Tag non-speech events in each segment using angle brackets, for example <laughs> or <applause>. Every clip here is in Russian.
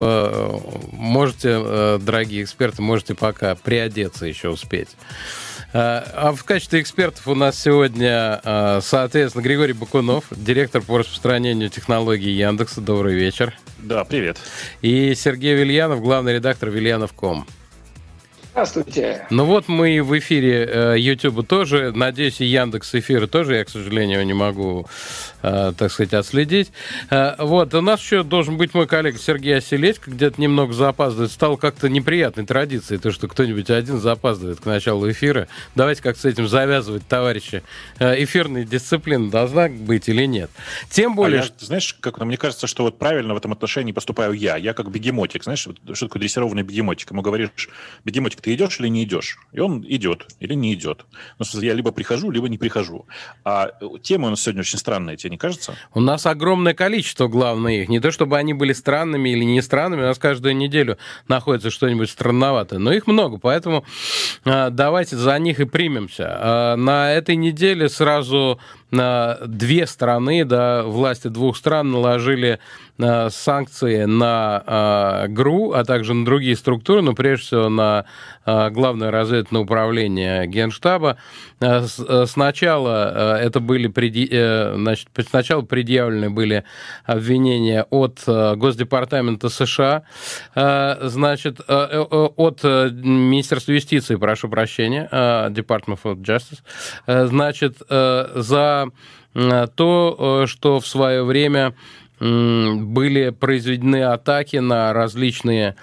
э, можете, дорогие эксперты, можете пока приодеться еще успеть. А в качестве экспертов у нас сегодня, соответственно, Григорий Бакунов, директор по распространению технологий Яндекса. Добрый вечер. Да, привет. И Сергей Вильянов, главный редактор Вильянов.ком. Здравствуйте. Ну вот мы в эфире э, YouTube тоже. Надеюсь, и Яндекс эфира тоже. Я, к сожалению, не могу, э, так сказать, отследить. Э, вот, у нас еще должен быть мой коллега Сергей Оселедько, где-то немного запаздывает. Стало как-то неприятной традицией, то, что кто-нибудь один запаздывает к началу эфира. Давайте как с этим завязывать, товарищи. Э, эфирная дисциплина должна быть или нет? Тем более... А я, знаешь, как мне кажется, что вот правильно в этом отношении поступаю я. Я как бегемотик, знаешь, что такое дрессированный бегемотик? Ему говоришь, бегемотик, ты идешь или не идешь? И он идет или не идет. Ну, я либо прихожу, либо не прихожу. А э, темы у нас сегодня очень странные, тебе не кажется? У нас огромное количество, главное, их. Не то, чтобы они были странными или не странными, у нас каждую неделю находится что-нибудь странноватое. Но их много, поэтому э, давайте за них и примемся. Э, на этой неделе сразу на две страны, да, власти двух стран наложили э, санкции на э, ГРУ, а также на другие структуры, но прежде всего на э, Главное разведывательное управление Генштаба. Сначала это были значит, сначала предъявлены были обвинения от Госдепартамента США, значит, от Министерства юстиции, прошу прощения, Department of Justice, значит, э, за то, э, что в свое время были произведены атаки на различные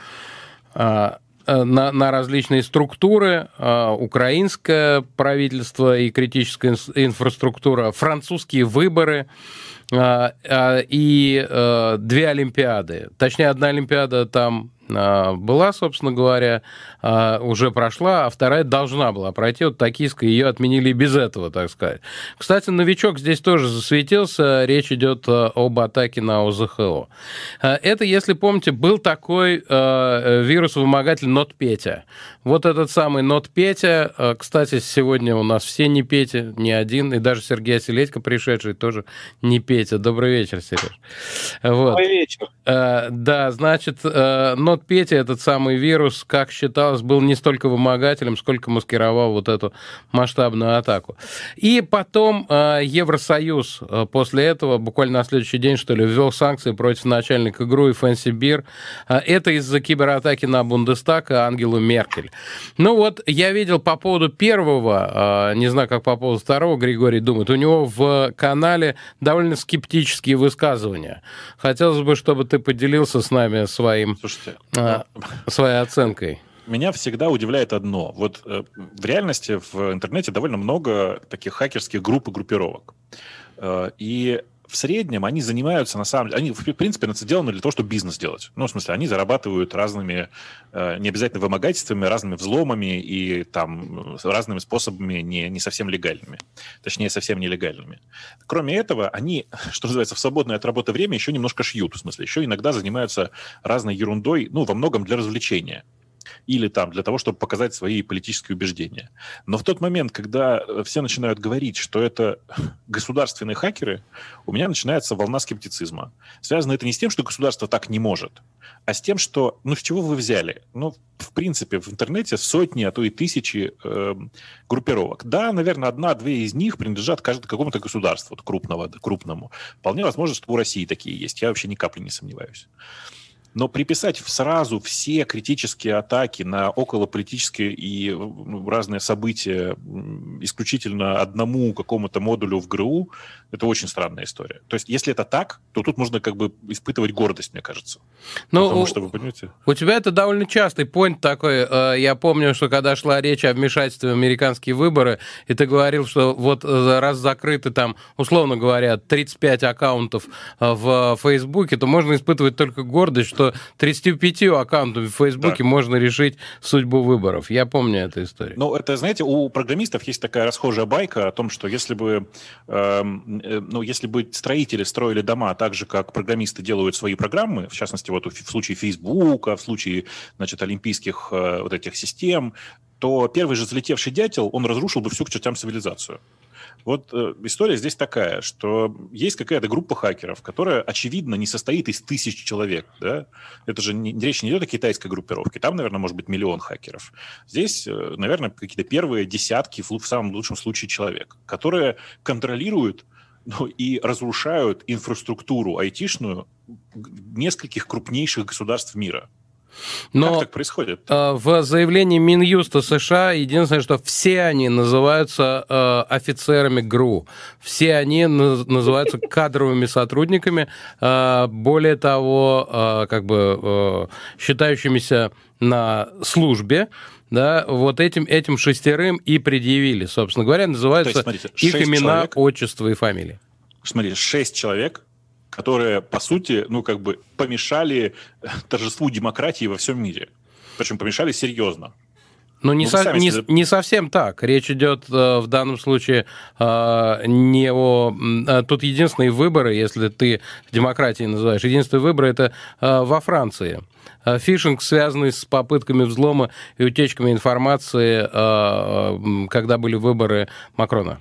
э, на, на различные структуры, украинское правительство и критическая инфраструктура, французские выборы и э, две Олимпиады. Точнее, одна Олимпиада там была, собственно говоря, а, уже прошла, а вторая должна была пройти. Вот токийская ее отменили без этого, так сказать. Кстати, новичок здесь тоже засветился. Речь идет а, об атаке на ОЗХО. А, это, если помните, был такой вирус-вымогатель Нот Петя. Вот этот самый Нот Петя, кстати, сегодня у нас все не Петя, не один, и даже Сергей Оселедько, пришедший, тоже не Петя. Добрый вечер, Сереж. Вот. Добрый вечер. Да, значит, Нот Петя, этот самый вирус, как считалось, был не столько вымогателем, сколько маскировал вот эту масштабную атаку. И потом э, Евросоюз э, после этого, буквально на следующий день, что ли, ввел санкции против начальника ГРУ и Фэнси Бир. Э, это из-за кибератаки на Бундестаг и Ангелу Меркель. Ну вот, я видел по поводу первого, не знаю, как по поводу второго, Григорий думает, у него в канале довольно скептические высказывания. Хотелось бы, чтобы ты поделился с нами своим, Слушайте, своей оценкой меня всегда удивляет одно. Вот э, в реальности в интернете довольно много таких хакерских групп и группировок. Э, и среднем они занимаются, на самом деле, они, в принципе, сделаны для того, чтобы бизнес делать. Ну, в смысле, они зарабатывают разными, э, не обязательно вымогательствами, разными взломами и там разными способами не, не совсем легальными. Точнее, совсем нелегальными. Кроме этого, они, <laughs> что называется, в свободное от работы время еще немножко шьют. В смысле, еще иногда занимаются разной ерундой, ну, во многом для развлечения или там для того, чтобы показать свои политические убеждения. Но в тот момент, когда э, все начинают говорить, что это <laughs> государственные хакеры, у меня начинается волна скептицизма. Связано это не с тем, что государство так не может, а с тем, что, ну, с чего вы взяли? Ну, в принципе, в интернете сотни, а то и тысячи э, группировок. Да, наверное, одна-две из них принадлежат каждому какому-то государству, крупного, крупному. Вполне возможно, что у России такие есть. Я вообще ни капли не сомневаюсь. Но приписать сразу все критические атаки на околополитические и ну, разные события исключительно одному какому-то модулю в ГРУ, это очень странная история. То есть, если это так, то тут можно как бы испытывать гордость, мне кажется. Ну, Потому что, вы понимаете... У тебя это довольно частый point такой. Э, я помню, что когда шла речь о вмешательстве в американские выборы, и ты говорил, что вот э, раз закрыты там, условно говоря, 35 аккаунтов э, в Фейсбуке, то можно испытывать только гордость, что 35 аккаунтами в Фейсбуке да. можно решить судьбу выборов. Я помню эту историю. Ну, это, знаете, у программистов есть такая расхожая байка о том, что если бы, эм, э, ну, если бы строители строили дома так же, как программисты делают свои программы, в частности, вот в случае Фейсбука, в случае, значит, олимпийских э, вот этих систем, то первый же залетевший дятел, он разрушил бы всю к чертям цивилизацию. Вот э, история здесь такая, что есть какая-то группа хакеров, которая, очевидно, не состоит из тысяч человек. Да? Это же не, речь не идет о китайской группировке. Там, наверное, может быть миллион хакеров. Здесь, э, наверное, какие-то первые десятки, в, в самом лучшем случае, человек, которые контролируют ну, и разрушают инфраструктуру айтишную нескольких крупнейших государств мира. Но как так происходит? Э, в заявлении Минюста США единственное, что все они называются э, офицерами ГРУ. Все они называются <laughs> кадровыми сотрудниками. Э, более того, как бы считающимися на службе да, вот этим, этим шестерым и предъявили, собственно говоря, называются есть, смотрите, их имена, человек, отчество и фамилии. Смотрите, шесть человек которые, по сути, ну, как бы помешали торжеству демократии во всем мире. Причем помешали серьезно. Ну, не, ну, со, не, не совсем так. Речь идет э, в данном случае э, не о... Э, тут единственные выборы, если ты демократии называешь, единственные выборы это э, во Франции. Э, фишинг, связанный с попытками взлома и утечками информации, э, когда были выборы Макрона.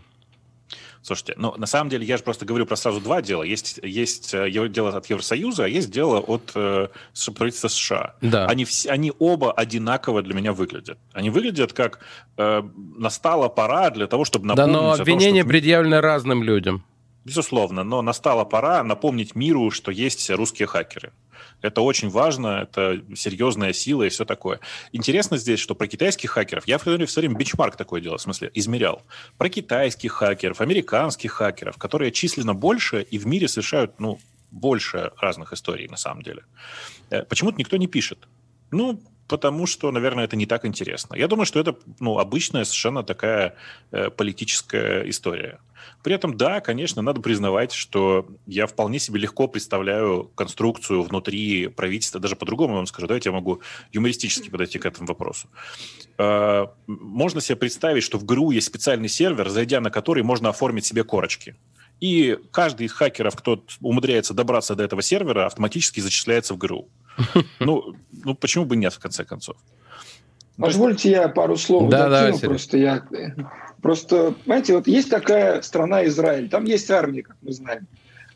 Слушайте, ну, на самом деле, я же просто говорю про сразу два дела. Есть, есть э, дело от Евросоюза, а есть дело от э, правительства США. Да. Они, все, они оба одинаково для меня выглядят. Они выглядят как э, настала пора для того, чтобы напомнить... Да, но обвинения том, что... предъявлены разным людям. Безусловно, но настала пора напомнить миру, что есть русские хакеры. Это очень важно, это серьезная сила и все такое. Интересно здесь, что про китайских хакеров, я в все время бенчмарк такое делал, в смысле, измерял. Про китайских хакеров, американских хакеров, которые численно больше и в мире совершают, ну, больше разных историй на самом деле. Э, почему-то никто не пишет. Ну, потому что, наверное, это не так интересно. Я думаю, что это ну, обычная совершенно такая э, политическая история. При этом, да, конечно, надо признавать, что я вполне себе легко представляю конструкцию внутри правительства, даже по-другому вам скажу, давайте я могу юмористически подойти к этому вопросу. Э, можно себе представить, что в ГРУ есть специальный сервер, зайдя на который можно оформить себе корочки. И каждый из хакеров, кто умудряется добраться до этого сервера, автоматически зачисляется в ГРУ. <laughs> Ну, ну почему бы нет, в конце концов? Позвольте я пару слов да, докину, да, просто я... Просто, знаете, вот есть такая страна Израиль, там есть армия, как мы знаем.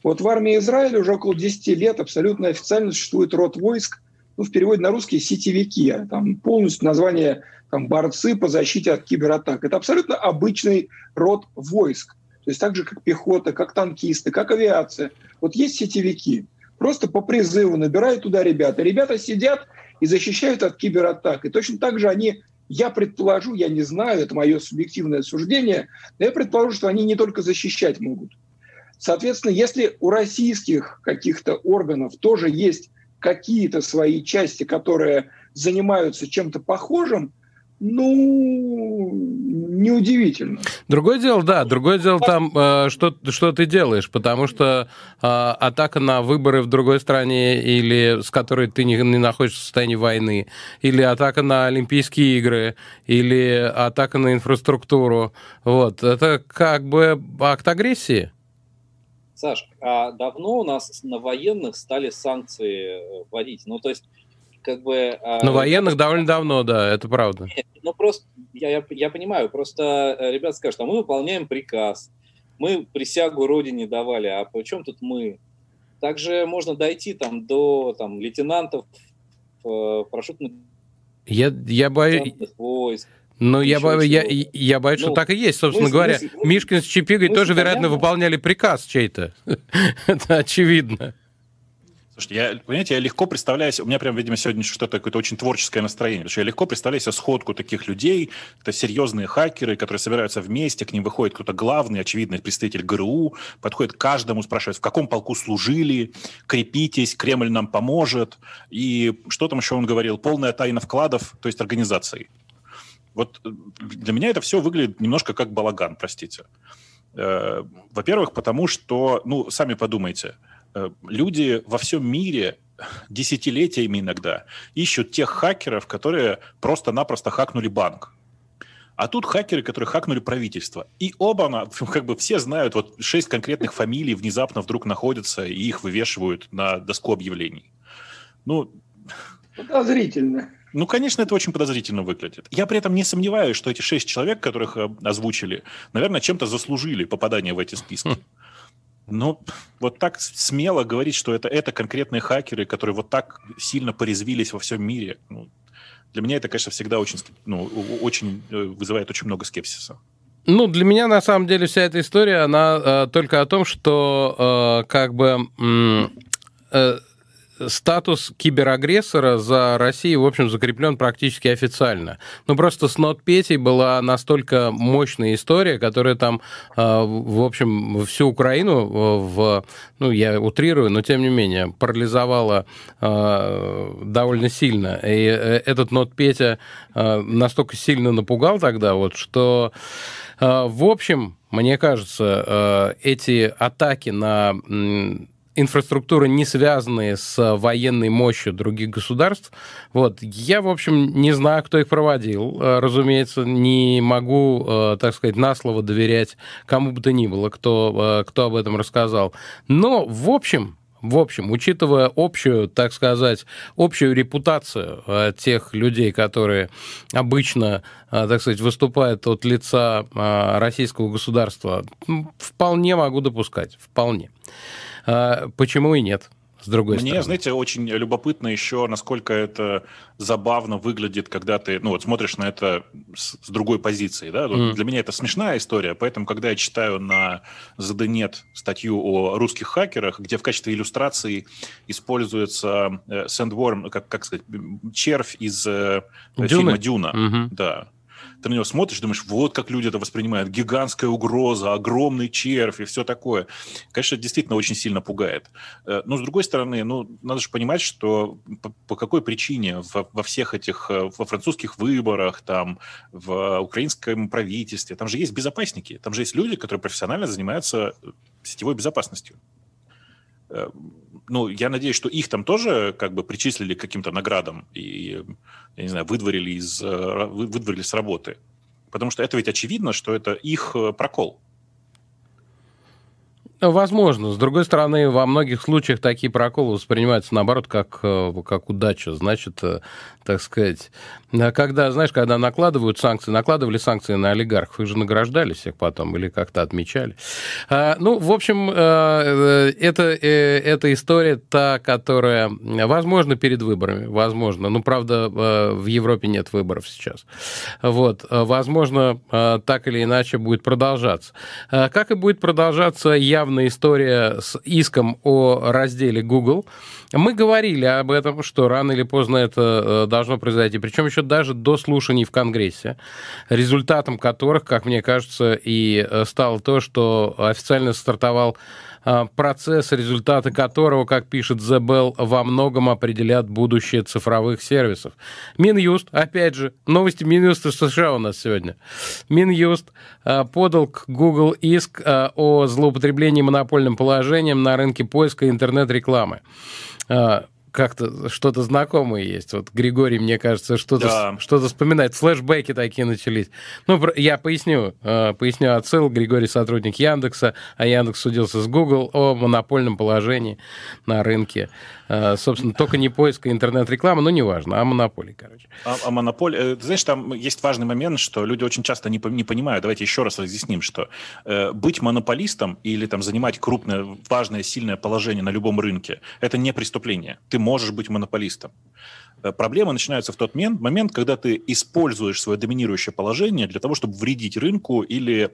Вот в армии Израиля уже около 10 лет абсолютно официально существует род войск, ну, в переводе на русский сетевики, а там полностью название там, борцы по защите от кибератак. Это абсолютно обычный род войск. То есть так же, как пехота, как танкисты, как авиация. Вот есть сетевики. Просто по призыву набирают туда ребята. Ребята сидят и защищают от кибератак. И точно так же они, я предположу, я не знаю, это мое субъективное суждение, но я предположу, что они не только защищать могут. Соответственно, если у российских каких-то органов тоже есть какие-то свои части, которые занимаются чем-то похожим, ну, неудивительно. Другое дело, да, другое дело там, э, что, что ты делаешь, потому что э, атака на выборы в другой стране, или с которой ты не, не находишься в состоянии войны, или атака на Олимпийские игры, или атака на инфраструктуру, вот, это как бы акт агрессии. Саш, а давно у нас на военных стали санкции э, вводить? Ну, то есть как бы... А, ну, военных довольно давно, да, это правда. Нет, <laughs> ну, просто, я, я, я понимаю, просто э, ребят скажут, а мы выполняем приказ, мы присягу Родине давали, а при чем тут мы? Также можно дойти там до там, лейтенантов э, парашютных я, я боюсь... войск. Ну, я, бо... я, я боюсь, ну, что так и есть, собственно мы, говоря. Мы, Мишкин с Чипигой тоже, вероятно, выполняли приказ чей-то. <laughs> Это очевидно. Слушайте, я, понимаете, я легко представляю себе, у меня прям, видимо, сегодня что-то какое-то очень творческое настроение, потому что я легко представляю себе сходку таких людей, это серьезные хакеры, которые собираются вместе, к ним выходит кто-то главный, очевидный представитель ГРУ, подходит к каждому, спрашивает, в каком полку служили, крепитесь, Кремль нам поможет, и что там еще он говорил, полная тайна вкладов, то есть организации. Вот э, для меня это все выглядит немножко как балаган, простите. Э, во-первых, потому что, ну, сами подумайте – люди во всем мире десятилетиями иногда ищут тех хакеров, которые просто-напросто хакнули банк. А тут хакеры, которые хакнули правительство. И оба, <laughs> как бы все знают, вот шесть конкретных фамилий внезапно вдруг находятся, и их вывешивают на доску объявлений. Ну, Подозрительно. Ну, конечно, это очень подозрительно выглядит. Я при этом не сомневаюсь, что эти шесть человек, которых э, озвучили, наверное, чем-то заслужили попадание в эти списки. Но вот так смело говорить, что это, это конкретные хакеры, которые вот так сильно порезвились во всем мире, ну, для меня это, конечно, всегда очень, ну, очень э, вызывает очень много скепсиса. Ну, для меня, на самом деле, вся эта история, она э, только о том, что э, как бы э, статус киберагрессора за Россией, в общем, закреплен практически официально. Ну, просто с Нотпетей была настолько мощная история, которая там, а, в общем, всю Украину в, ну, я утрирую, но тем не менее, парализовала а, довольно сильно. И э, этот Нотпетя а, настолько сильно напугал тогда, вот, что, в общем, мне кажется, эти атаки на инфраструктуры, не связанные с военной мощью других государств. Вот. Я, в общем, не знаю, кто их проводил. Э, разумеется, не могу, э, так сказать, на слово доверять кому бы то ни было, кто, э, кто об этом рассказал. Но, в общем, в общем, учитывая общую, так сказать, общую репутацию тех людей, которые обычно, так сказать, выступают от лица российского государства, вполне могу допускать, вполне. А, почему и нет? с другой Мне, стороны. знаете, очень любопытно еще, насколько это забавно выглядит, когда ты, ну, вот смотришь на это с, с другой позиции, да. Mm. Для меня это смешная история, поэтому, когда я читаю на ZDNet статью о русских хакерах, где в качестве иллюстрации используется э, Sandworm, как, как сказать, червь из э, фильма «Дюна», mm-hmm. да, ты на него смотришь, думаешь, вот как люди это воспринимают, гигантская угроза, огромный червь и все такое. Конечно, это действительно очень сильно пугает. Э, но, с другой стороны, ну, надо же понимать, что по, по какой причине во, во всех этих, э, во французских выборах, там, в украинском правительстве, там же есть безопасники, там же есть люди, которые профессионально занимаются сетевой безопасностью э, ну, я надеюсь, что их там тоже как бы причислили к каким-то наградам и, я не знаю, выдворили, из, э, выдворили с работы. Потому что это ведь очевидно, что это их э, прокол. Возможно. С другой стороны, во многих случаях такие проколы воспринимаются, наоборот, как, э, как удача. Значит, так сказать, когда, знаешь, когда накладывают санкции, накладывали санкции на олигархов, их же награждали всех потом или как-то отмечали. А, ну, в общем, э, это, э, эта история та, которая, возможно, перед выборами, возможно. Ну, правда, э, в Европе нет выборов сейчас. Вот, возможно, так или иначе будет продолжаться. Как и будет продолжаться явная история с иском о разделе Google. Мы говорили об этом, что рано или поздно это должно произойти. Причем еще даже до слушаний в Конгрессе, результатом которых, как мне кажется, и э, стало то, что официально стартовал э, процесс, результаты которого, как пишет The во многом определят будущее цифровых сервисов. Минюст, опять же, новости Минюста США у нас сегодня. Минюст э, подал к Google иск о злоупотреблении монопольным положением на рынке поиска интернет-рекламы как-то что-то знакомое есть. Вот Григорий, мне кажется, что-то да. что вспоминает. Флэшбэки такие начались. Ну, я поясню. Э, поясню отсыл. Григорий сотрудник Яндекса, а Яндекс судился с Google о монопольном положении на рынке. Э, собственно, только не поиска интернет-рекламы, но неважно, а монополии, короче. А, а монополия... Ты знаешь, там есть важный момент, что люди очень часто не, не понимают. Давайте еще раз разъясним, что э, быть монополистом или там занимать крупное, важное, сильное положение на любом рынке – это не преступление. Ты можешь быть монополистом. Э, проблемы начинаются в тот момент, когда ты используешь свое доминирующее положение для того, чтобы вредить рынку или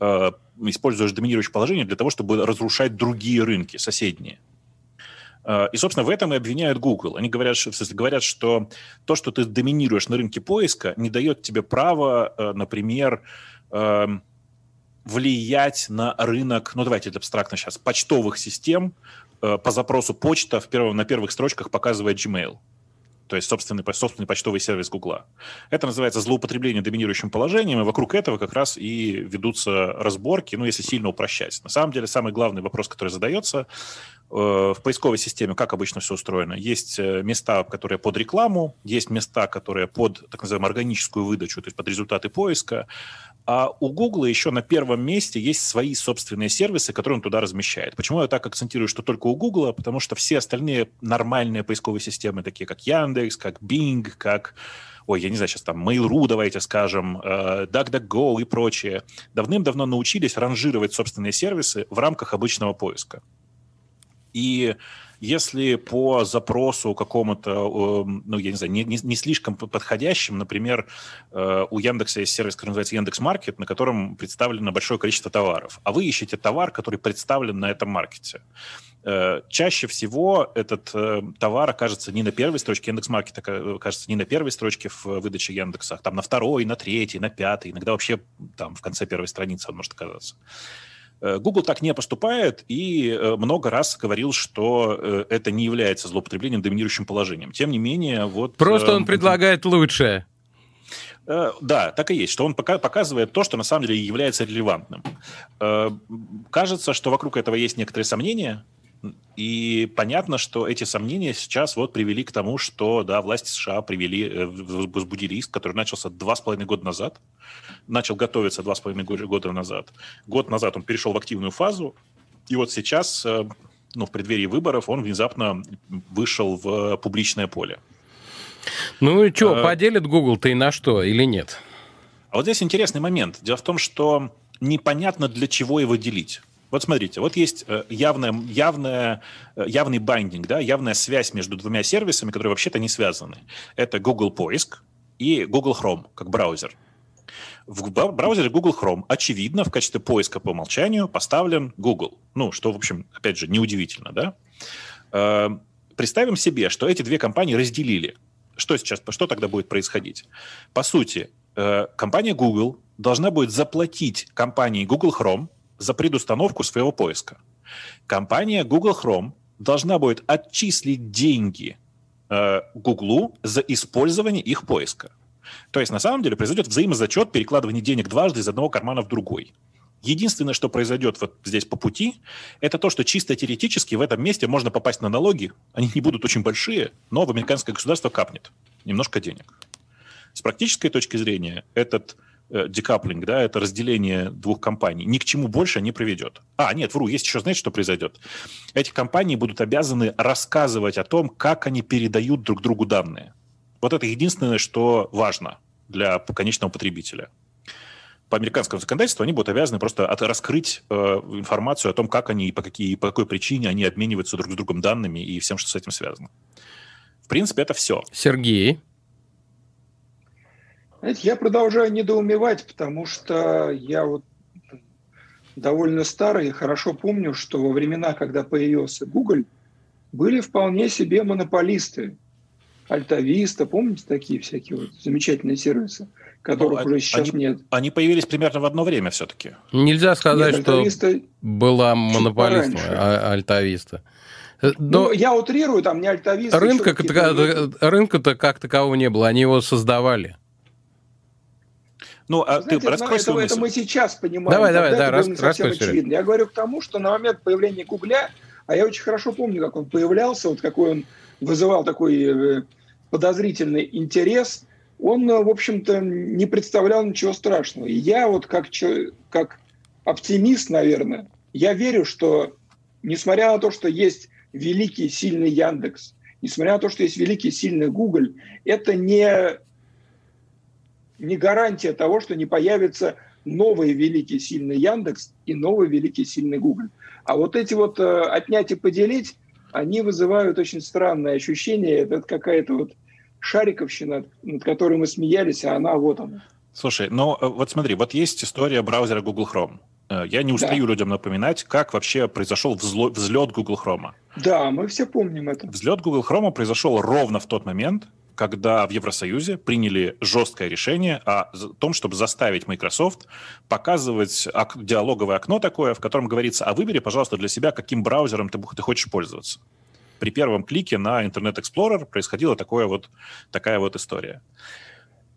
э, используешь доминирующее положение для того, чтобы разрушать другие рынки, соседние. Э, и, собственно, в этом и обвиняют Google. Они говорят, что, говорят, что то, что ты доминируешь на рынке поиска, не дает тебе права, э, например, эм, влиять на рынок, ну давайте это абстрактно сейчас, почтовых систем, Э, по запросу почта в первом, на первых строчках показывает Gmail. То есть собственный, собственный почтовый сервис Гугла. Это называется злоупотребление доминирующим положением, и вокруг этого как раз и ведутся разборки, ну, если сильно упрощать. На самом деле, самый главный вопрос, который задается э, в поисковой системе, как обычно все устроено, есть э, места, которые под рекламу, есть места, которые под так называемую органическую выдачу, то есть под результаты поиска, А у Google еще на первом месте есть свои собственные сервисы, которые он туда размещает. Почему я так акцентирую, что только у Google? Потому что все остальные нормальные поисковые системы, такие как Яндекс, как Bing, как ой, я не знаю, сейчас там Mail.ru, давайте скажем, э, DuckDuckGo и прочее, давным-давно научились ранжировать собственные сервисы в рамках обычного поиска. И если по запросу какому-то, эм, ну, я не знаю, не, не, слишком подходящим, например, э, у Яндекса есть сервис, который называется Яндекс Маркет, на котором представлено большое количество товаров, а вы ищете товар, который представлен на этом маркете. Э, чаще всего этот э, товар окажется не на первой строчке, Яндекс Маркет окажется не на первой строчке в выдаче Яндекса, там на второй, на третьей, на пятой, иногда вообще там в конце первой страницы он может оказаться. Э, Google так не поступает и э, много раз говорил, что э, это не является злоупотреблением доминирующим положением. Тем не менее, вот... Просто он предлагает лучшее. Да, так и есть, что он показывает то, что на самом деле является релевантным. Кажется, что вокруг этого есть некоторые сомнения, и понятно, что эти сомнения сейчас вот привели к тому, что да, власти США привели, возбудили иск, который начался два с половиной года назад, начал готовиться два с половиной года назад. Год назад он перешел в активную фазу, и вот сейчас, э, ну, в преддверии выборов, он внезапно вышел в публичное поле. Ну и что, а, поделит Google-то и на что, или нет? А вот здесь интересный момент. Дело в том, что непонятно, для чего его делить. Вот смотрите, вот есть э, явная, явная, явный байдинг, да, явная связь между двумя сервисами, которые вообще-то не связаны. Это Google Поиск и Google Chrome, как браузер. В браузере Google Chrome, очевидно, в качестве поиска по умолчанию поставлен Google. Ну, что, в общем, опять же, неудивительно, да? Э, представим себе, что эти две компании разделили. Что сейчас, что тогда будет происходить? По сути, э, компания Google должна будет заплатить компании Google Chrome за предустановку своего поиска. Компания Google Chrome должна будет отчислить деньги э, Google за использование их поиска. То есть на самом деле произойдет взаимозачет, перекладывание денег дважды из одного кармана в другой. Единственное, что произойдет вот здесь по пути, это то, что чисто теоретически в этом месте можно попасть на налоги. Они не будут очень большие, но в американское государство капнет немножко денег. С практической точки зрения этот э, декаплинг, да, это разделение двух компаний, ни к чему больше не приведет. А, нет, вру, есть еще, знаете, что произойдет? Эти компании будут обязаны рассказывать о том, как они передают друг другу данные. Вот это единственное, что важно для конечного потребителя. По американскому законодательству они будут обязаны просто от, раскрыть э, информацию о том, как они и по, какие, по какой причине они обмениваются друг с другом данными и всем, что с этим связано. В принципе, это все. Сергей? Знаете, я продолжаю недоумевать, потому что я вот довольно старый и хорошо помню, что во времена, когда появился Google, были вполне себе монополисты Альтависта, помните такие всякие вот замечательные сервисы, которых ну, уже сейчас они, нет? Они появились примерно в одно время все-таки. Нельзя сказать, нет, что была монополистом а, Альтависта. Э, но ну, я утрирую, там не Альтавист. Рынка, рынка-то как такового не было, они его создавали. Ну, а Знаете, ты раскрой это, это мы сейчас понимаем. Давай, давай, да, рас, раскрой. Очевидно. Я говорю к тому, что на момент появления Гугля, а я очень хорошо помню, как он появлялся, вот какой он вызывал такой э, подозрительный интерес, он, э, в общем-то, не представлял ничего страшного. И я вот как, как оптимист, наверное, я верю, что несмотря на то, что есть великий сильный Яндекс, несмотря на то, что есть великий сильный Google, это не, не гарантия того, что не появится новый великий сильный Яндекс и новый великий сильный Google. А вот эти вот э, отнять и поделить, они вызывают очень странное ощущение. Это какая-то вот шариковщина, над которой мы смеялись, а она вот она. Слушай, ну вот смотри, вот есть история браузера Google Chrome. Э, я не устаю да. людям напоминать, как вообще произошел взлет Google Chrome. Да, мы все помним это. Взлет Google Chrome произошел ровно в тот момент, когда в Евросоюзе приняли жесткое решение о том, чтобы заставить Microsoft показывать диалоговое окно такое, в котором говорится, а выбери, пожалуйста, для себя, каким браузером ты, ты хочешь пользоваться. При первом клике на Internet Explorer происходила такое вот, такая вот история.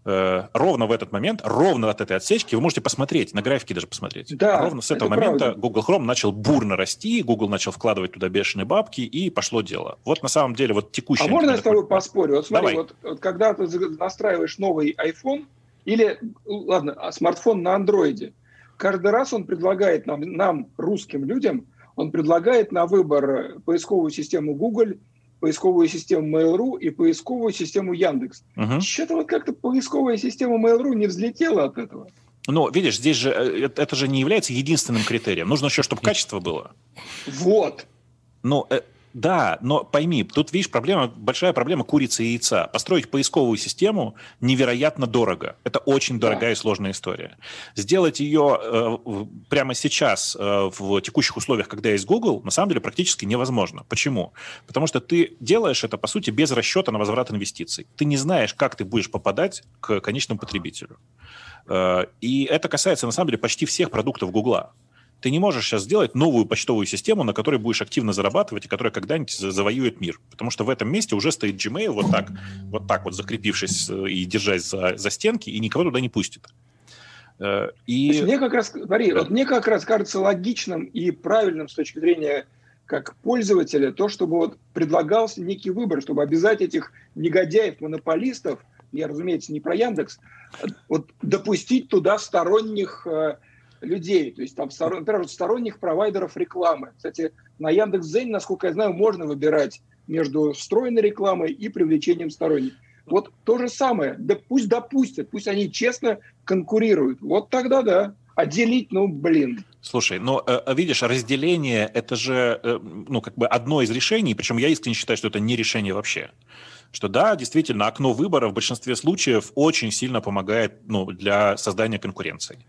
Э, ровно в этот момент, ровно от этой отсечки, вы можете посмотреть, на графике даже посмотреть. Да, ровно с этого момента правда. Google Chrome начал бурно расти, Google начал вкладывать туда бешеные бабки, и пошло дело. Вот на самом деле вот текущий... А можно я с тобой поспорю? Вот смотри, вот, вот когда ты настраиваешь новый iPhone, Или, ладно, а смартфон на андроиде. Каждый раз он предлагает нам, нам, русским людям, он предлагает на выбор поисковую систему Google, поисковую систему Mail.ru и поисковую систему Яндекс. Угу. Что-то вот как-то поисковая система Mail.ru не взлетела от этого. Но, видишь, здесь же э, это же не является единственным критерием. Нужно еще, чтобы качество было. Вот. Ну, э, да, но пойми, тут, видишь, проблема, большая проблема курицы и яйца. Построить поисковую систему невероятно дорого. Это очень дорогая да. и сложная история. Сделать ее э, прямо сейчас, э, в текущих условиях, когда есть Google, на самом деле практически невозможно. Почему? Потому что ты делаешь это, по сути, без расчета на возврат инвестиций. Ты не знаешь, как ты будешь попадать к конечному потребителю. Э, и это касается, на самом деле, почти всех продуктов Гугла. Ты не можешь сейчас сделать новую почтовую систему, на которой будешь активно зарабатывать и которая когда-нибудь завоюет мир. Потому что в этом месте уже стоит Gmail вот так, вот так вот закрепившись э, и держась за, за стенки, и никого туда не пустит. Э, и... мне как раз, смотри, да. вот мне как раз кажется логичным и правильным с точки зрения как пользователя то, чтобы вот предлагался некий выбор, чтобы обязать этих негодяев-монополистов, я, разумеется, не про Яндекс, вот допустить туда сторонних э, людей, то есть там, например, сторонних провайдеров рекламы. Кстати, на Яндекс.Зен, насколько я знаю, можно выбирать между встроенной рекламой и привлечением сторонних. Вот то же самое. Да пусть допустят, пусть они честно конкурируют. Вот тогда да. А делить, ну, блин. Слушай, но э, э, видишь, разделение это же, э, ну, как бы одно из решений, причем я искренне считаю, что это не решение вообще что да, действительно, окно выбора в большинстве случаев очень сильно помогает ну, для создания конкуренции.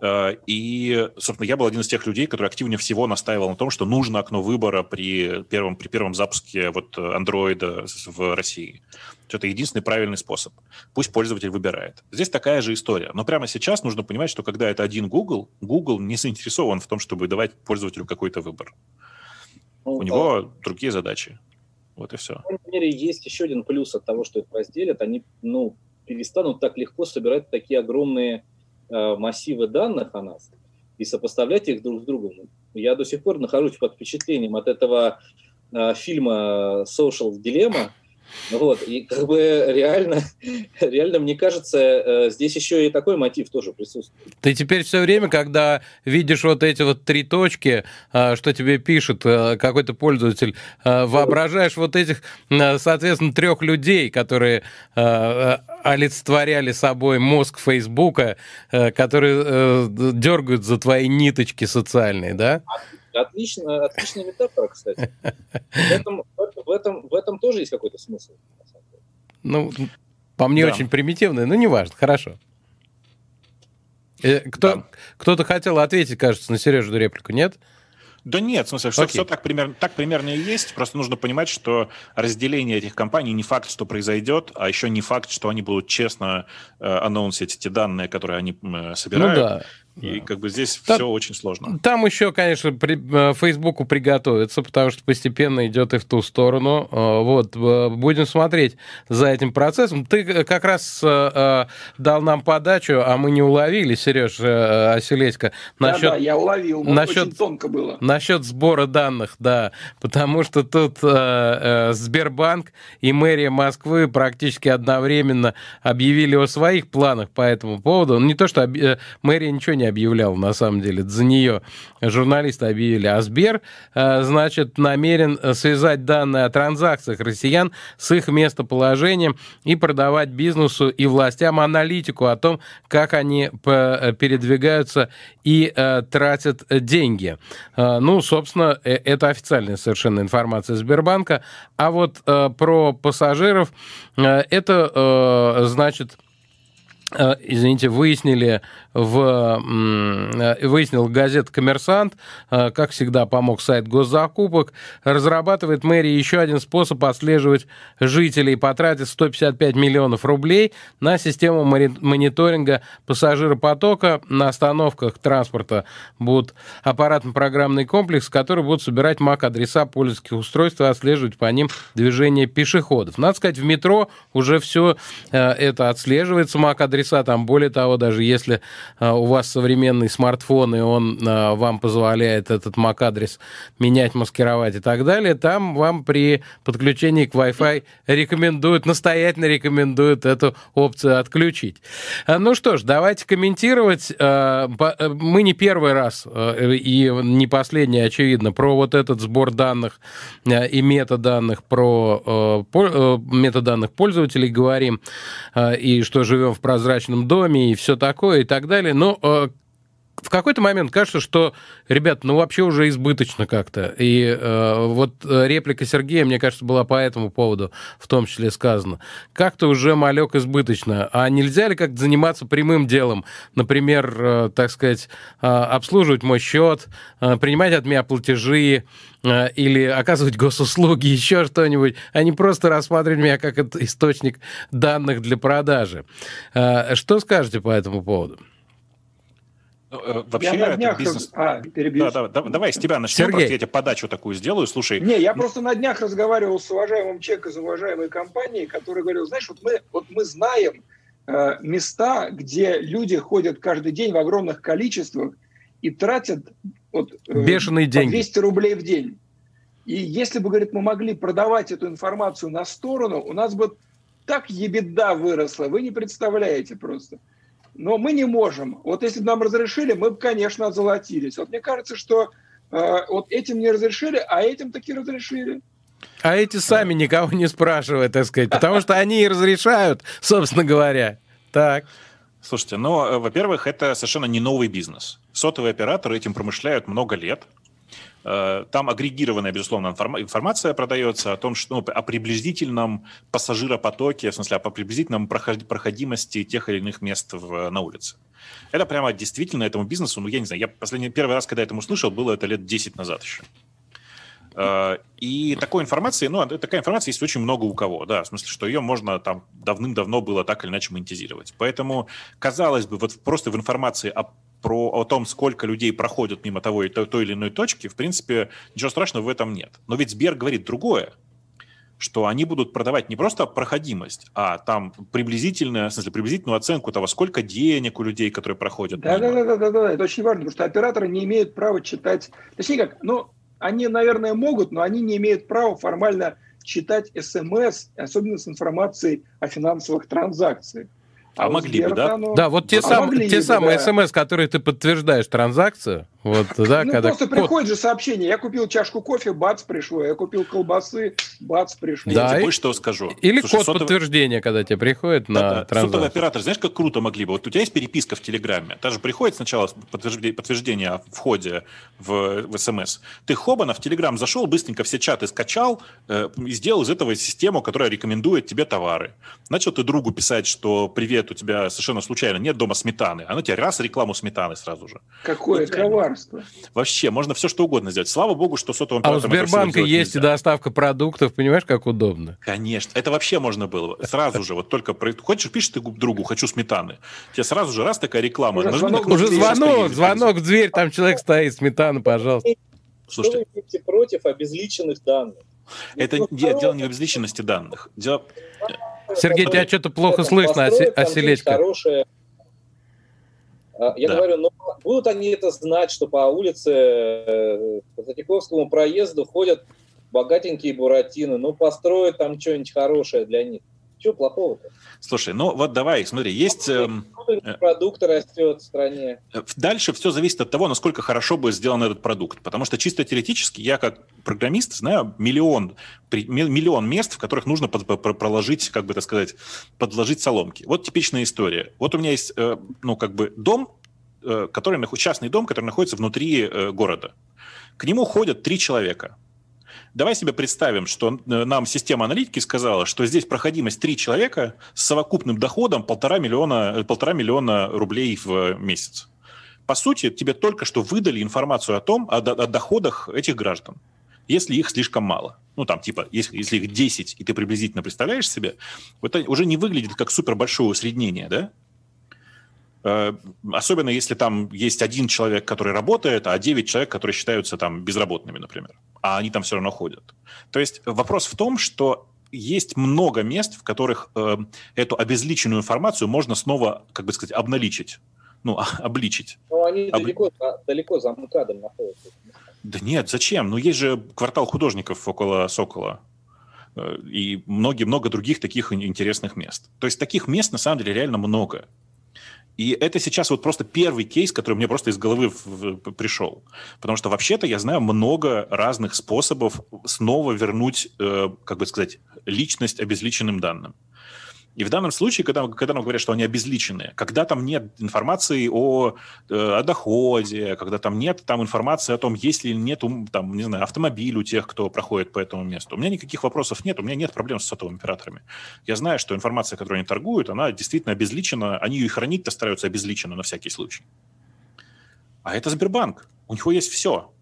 Э, и, собственно, я был один из тех людей, который активнее всего настаивал на том, что нужно окно выбора при первом, при первом запуске вот андроида в России. Это единственный правильный способ. Пусть пользователь выбирает. Здесь такая же история. Но прямо сейчас нужно понимать, что когда это один Google, Google не заинтересован в том, чтобы давать пользователю какой-то выбор. Ну, У него а... другие задачи. Вот и все. Крайней мере, есть еще один плюс от того, что их разделят. Они ну, перестанут так легко собирать такие огромные Э, массивы данных о нас и сопоставлять их друг с другом. Я до сих пор нахожусь под впечатлением от этого э, фильма Social Dilemma, вот, и как бы реально, <laughs> реально, мне кажется, э, здесь еще и такой мотив тоже присутствует. Ты теперь все время, когда видишь вот эти вот три точки, э, что тебе пишет э, какой-то пользователь, воображаешь вот этих, соответственно, трех людей, которые олицетворяли собой мозг Фейсбука, которые дергают за твои ниточки социальные, да? Отлично, отличная метафора, кстати. <laughs> В этом, в, этом, в этом тоже есть какой-то смысл. Ну, по мне да. очень примитивный, но неважно, хорошо. Э, кто, да. Кто-то хотел ответить, кажется, на Сережу реплику, нет? Да нет, в смысле, все, все так, примерно, так примерно и есть. Просто нужно понимать, что разделение этих компаний не факт, что произойдет, а еще не факт, что они будут честно э, анонсить эти данные, которые они э, собирают. Ну да. И как бы здесь Та, все очень сложно. Там еще, конечно, при, э, Фейсбуку приготовиться, потому что постепенно идет и в ту сторону. Э, вот, э, будем смотреть за этим процессом. Ты как раз дал нам подачу, а мы не уловили, Сереж Оселедько. Насчет, да, да, я уловил, насчет, очень тонко было. Насчет сбора данных, да, потому что тут Сбербанк и мэрия Москвы практически одновременно объявили о своих планах по этому поводу. Не то, что мэрия ничего не объявлял, на самом деле. За нее журналисты объявили. А Сбер, э, значит, намерен связать данные о транзакциях россиян с их местоположением и продавать бизнесу и властям аналитику о том, как они передвигаются и э, тратят деньги. Э, ну, собственно, это официальная совершенно информация Сбербанка. А вот про пассажиров, это, значит, извините, выяснили в, э, выяснил газета «Коммерсант», э, как всегда помог сайт госзакупок, разрабатывает мэрия еще один способ отслеживать жителей, потратив 155 миллионов рублей на систему мониторинга пассажиропотока. На остановках транспорта будут аппаратно-программный комплекс, который будет собирать MAC-адреса пользовательских устройств и отслеживать по ним движение пешеходов. Надо сказать, в метро уже все э, это отслеживается, MAC-адреса MAC-адреса, там, более того, даже если у вас современный смартфон, и он а, вам позволяет этот MAC-адрес менять, маскировать и так далее, там вам при подключении к Wi-Fi рекомендуют, настоятельно рекомендуют эту опцию отключить. А, ну что ж, давайте комментировать. А, э, мы не первый раз, э, и не последний, очевидно, про вот этот сбор данных э, и метаданных, про метаданных пользователей говорим, и что живем в прозрачном доме, и все такое, и так далее. Но в какой-то момент кажется, что, ребят, ну вообще уже избыточно как-то. И э, вот реплика Сергея, мне кажется, была по этому поводу в том числе сказана. Как-то уже малек избыточно. А нельзя ли как-то заниматься прямым делом? Например, э, так сказать, э, обслуживать мой счет, э, принимать от меня платежи, э, или оказывать госуслуги, <laughs> еще что-нибудь, а не просто рассматривать меня как источник данных для продажи. Э, что скажете по этому поводу? Ну, э, вообще, я на днях... бизнес... А, перебью. Да, да, давай с тебя начнем, Сергей. просто я тебе подачу такую сделаю, слушай. Не, я просто на днях разговаривал с уважаемым человеком из уважаемой компании, который говорил, знаешь, вот мы, вот мы знаем э, места, где люди ходят каждый день в огромных количествах и тратят вот, э, Бешеные деньги. 200 рублей в день. И если бы, говорит, мы могли продавать эту информацию на сторону, у нас бы так ебеда выросла, вы не представляете просто но мы не можем. Вот если бы нам разрешили, мы бы, конечно, озолотились. Вот мне кажется, что э, вот этим не разрешили, а этим таки разрешили. А эти сами никого не спрашивают, так сказать, потому что они и разрешают, собственно говоря. Так. Слушайте, ну, э, во-первых, это совершенно не новый бизнес. Сотовые операторы этим промышляют много лет. Э, там агрегированная, безусловно, информация продается о том, что ну, о приблизительном пассажиропотоке, в смысле, о приблизительном проходимости тех или иных мест в, на улице. Это прямо действительно этому бизнесу, ну, я не знаю, я последний, первый раз, когда я этому услышал, было это лет 10 назад еще. Э, и такой информации, ну, такая информация есть очень много у кого, да, в смысле, что ее можно там давным-давно было так или иначе монетизировать. Поэтому, казалось бы, вот просто в информации о про о том, сколько людей проходят мимо того, той, той или иной точки, в принципе, ничего страшного в этом нет. Но ведь Сбер говорит другое, что они будут продавать не просто проходимость, а там приблизительную, в смысле, приблизительную оценку того, сколько денег у людей, которые проходят. Да, да, да, да, да, да, это очень важно, потому что операторы не имеют права читать, точнее как, ну, они, наверное, могут, но они не имеют права формально читать СМС, особенно с информацией о финансовых транзакциях. А, а могли бы, да? Да, вот те, а сам, те бы, самые да. смс, которые ты подтверждаешь транзакцию, вот, да, ну, когда... просто код... приходит же сообщение, я купил чашку кофе, бац, пришло, я купил колбасы, бац, пришло. Да, я тебе что скажу. Или Слушай, код сотовый... подтверждения, когда тебе приходит на да, транзакцию. Сотовый оператор, знаешь, как круто могли бы? Вот у тебя есть переписка в Телеграме, та же приходит сначала подтверждение, подтверждение о входе в, в СМС. Ты хобана в Телеграм зашел, быстренько все чаты скачал э, и сделал из этого систему, которая рекомендует тебе товары. Начал ты другу писать, что привет, у тебя совершенно случайно нет дома сметаны. Она тебе раз рекламу сметаны сразу же. Какое вот, коварство. Вообще вообще, можно все что угодно сделать. Слава богу, что сотовым А у Сбербанка есть нельзя. и доставка продуктов, понимаешь, как удобно? Конечно, это вообще можно было. Сразу же, вот только хочешь, пишешь ты другу, хочу сметаны. Тебе сразу же раз такая реклама. Уже звонок, уже звонок, звонок в дверь, там человек стоит, сметана, пожалуйста. Слушайте. Что вы против обезличенных данных? Это ну, дело не в обезличенности данных. Дело... Сергей, тебя что-то плохо слышно, оселечка. Хорошая я да. говорю, ну будут они это знать, что по улице э, по Третьяковскому проезду ходят богатенькие буратины, ну построят там что-нибудь хорошее для них. Чего плохого-то? Слушай, ну вот давай, смотри, есть... Эм, э, продукт растет в стране. Дальше все зависит от того, насколько хорошо будет сделан этот продукт. Потому что чисто теоретически я как программист знаю миллион, миллион мест, в которых нужно проложить, как бы так сказать, подложить соломки. Вот типичная история. Вот у меня есть, э, ну, как бы дом, э, который, частный дом, который находится внутри города. К нему ходят три человека – Давай себе представим, что э, нам система аналитики сказала, что здесь проходимость 3 человека с совокупным доходом полтора миллиона, э, полтора миллиона рублей в месяц. По сути, тебе только что выдали информацию о том, о, о доходах этих граждан если их слишком мало. Ну, там, типа, если, если их 10, и ты приблизительно представляешь себе, это уже не выглядит как супер большое усреднение, да? Э, особенно если там есть один человек, который работает, а 9 человек, которые считаются там безработными, например. А они там все равно ходят. То есть вопрос в том, что есть много мест, в которых э, эту обезличенную информацию можно снова, как бы сказать, обналичить. Ну, <laughs> обличить. Но они Об... далеко, далеко за МКАДом находятся. Да нет, зачем? Ну, есть же квартал художников около Сокола э, и много-много других таких интересных мест. То есть таких мест на самом деле реально много. И это сейчас вот просто первый кейс, который мне просто из головы пришел. Потому что вообще-то я знаю много разных способов снова вернуть, э, как бы сказать, личность обезличенным данным. И в данном случае, когда, когда нам говорят, что они обезличены, когда там нет информации о, э, о доходе, когда там нет там информации о том, есть ли нет там, не знаю, автомобиль у тех, кто проходит по этому месту, у меня никаких вопросов нет, у меня нет проблем с сотовыми операторами. Я знаю, что информация, которую они торгуют, она действительно обезличена, они ее хранить-то стараются обезличенно на всякий случай. А это Сбербанк, у них есть все.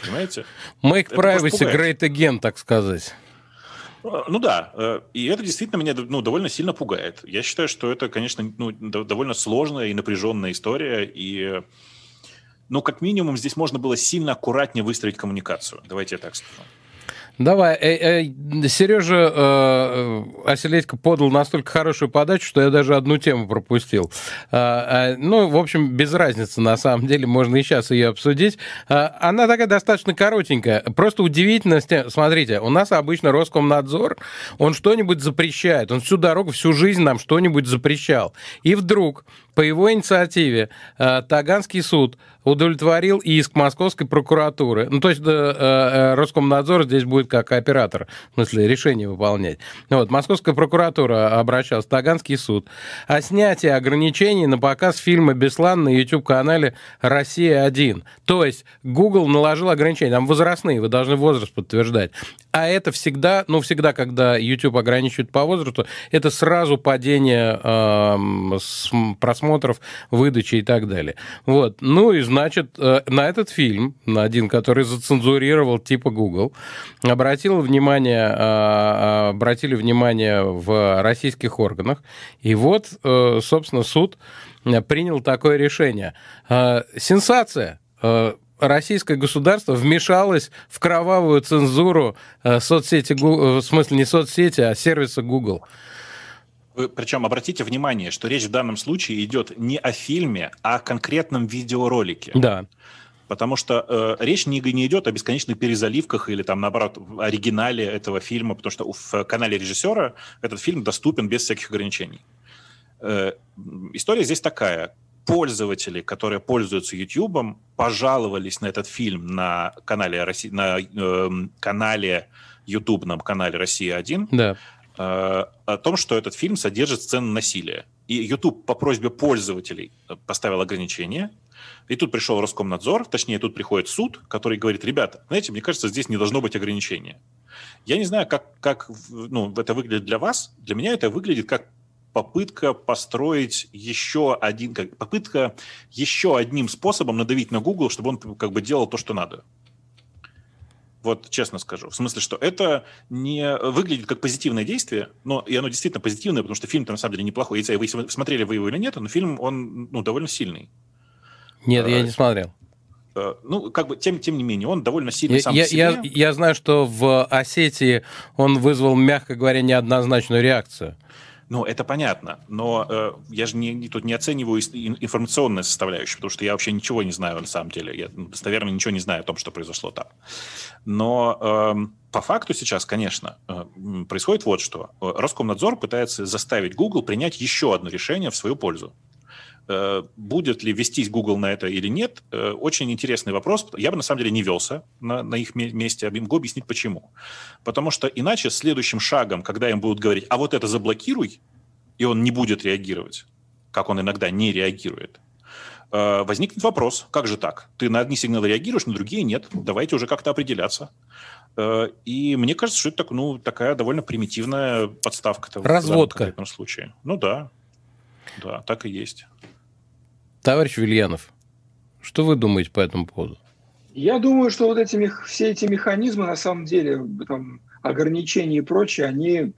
Понимаете? Make это privacy great again, так сказать. А, ну да, э, и это действительно меня ну, довольно сильно пугает. Я считаю, что это, конечно, ну, довольно сложная и напряженная история, и, ну, как минимум, здесь можно было сильно аккуратнее выстроить коммуникацию. Давайте я так скажу. Давай, э, э, Сережа э, Оселедько подал настолько хорошую подачу, что я даже одну тему пропустил. Э, э, ну, в общем, без разницы, на самом деле, можно и сейчас ее обсудить. Э, она такая достаточно коротенькая. Просто удивительно, смотрите, у нас обычно Роскомнадзор, он что-нибудь запрещает, он всю дорогу, всю жизнь нам что-нибудь запрещал. И вдруг по его инициативе э, Таганский суд удовлетворил иск Московской прокуратуры. Ну, то есть э, э, Роскомнадзор здесь будет как оператор, в смысле, решение выполнять. Вот, Московская прокуратура обращалась Таганский суд о снятии ограничений на показ фильма «Беслан» на YouTube-канале «Россия-1». То есть Google наложил ограничения, там возрастные, вы должны возраст подтверждать. А это всегда, ну, всегда, когда YouTube ограничивает по возрасту, это сразу падение э, просмотров, выдачи и так далее. Вот. Ну и, значит, э, на этот фильм, на один, который зацензурировал типа Google, обратил внимание, э, обратили внимание в российских органах. И вот, э, собственно, суд принял такое решение. Э, сенсация э, российское государство вмешалось в кровавую цензуру э, соцсети, э, в смысле не соцсети, а сервиса Google. Вы, причем обратите внимание, что речь в данном случае идет не о фильме, а о конкретном видеоролике. Да. Потому что э, речь не, не идет о бесконечных перезаливках или там, наоборот, оригинале этого фильма, потому что в канале режиссера этот фильм доступен без всяких ограничений. Э, история здесь такая пользователи, которые пользуются YouTube, пожаловались на этот фильм на канале, России, на э, канале ютубном канале «Россия-1» да. Э, о том, что этот фильм содержит сцены насилия. И YouTube по просьбе пользователей поставил ограничения, и тут пришел Роскомнадзор, точнее, тут приходит суд, который говорит, ребята, знаете, мне кажется, здесь не должно быть ограничения. Я не знаю, как, как ну, это выглядит для вас. Для меня это выглядит как попытка построить еще один, как, попытка еще одним способом надавить на Google, чтобы он как бы делал то, что надо. Вот честно скажу. В смысле, что это не выглядит как позитивное действие, но и оно действительно позитивное, потому что фильм-то на самом деле неплохой. Если вы смотрели вы его или нет, но фильм, он ну, довольно сильный. Нет, я не смотрел. Э, ну, как бы, тем, тем не менее, он довольно сильный я, сам я, по себе. Я, я знаю, что в Осетии он вызвал, мягко говоря, неоднозначную реакцию. Ну, это понятно, но э, я же не, тут не оцениваю информационную составляющую, потому что я вообще ничего не знаю на самом деле. Я достоверно ничего не знаю о том, что произошло там. Но э, по факту сейчас, конечно, э, происходит вот что. Роскомнадзор пытается заставить Google принять еще одно решение в свою пользу. Э, будет ли вестись Google на это или нет, э, очень интересный вопрос. Я бы на самом деле не велся на, на их месте, могу объяснить почему. Потому что иначе следующим шагом, когда им будут говорить, а вот это заблокируй, и он не будет реагировать, как он иногда не реагирует, э, возникнет вопрос, как же так? Ты на одни сигналы реагируешь, на другие нет. Давайте уже как-то определяться. И мне кажется, что это так, ну, такая довольно примитивная подставка. Разводка. В этом случае. Ну да, да, так и есть. Товарищ Вильянов, что вы думаете по этому поводу? Я думаю, что вот эти, все эти механизмы, на самом деле, там, ограничения и прочее, они,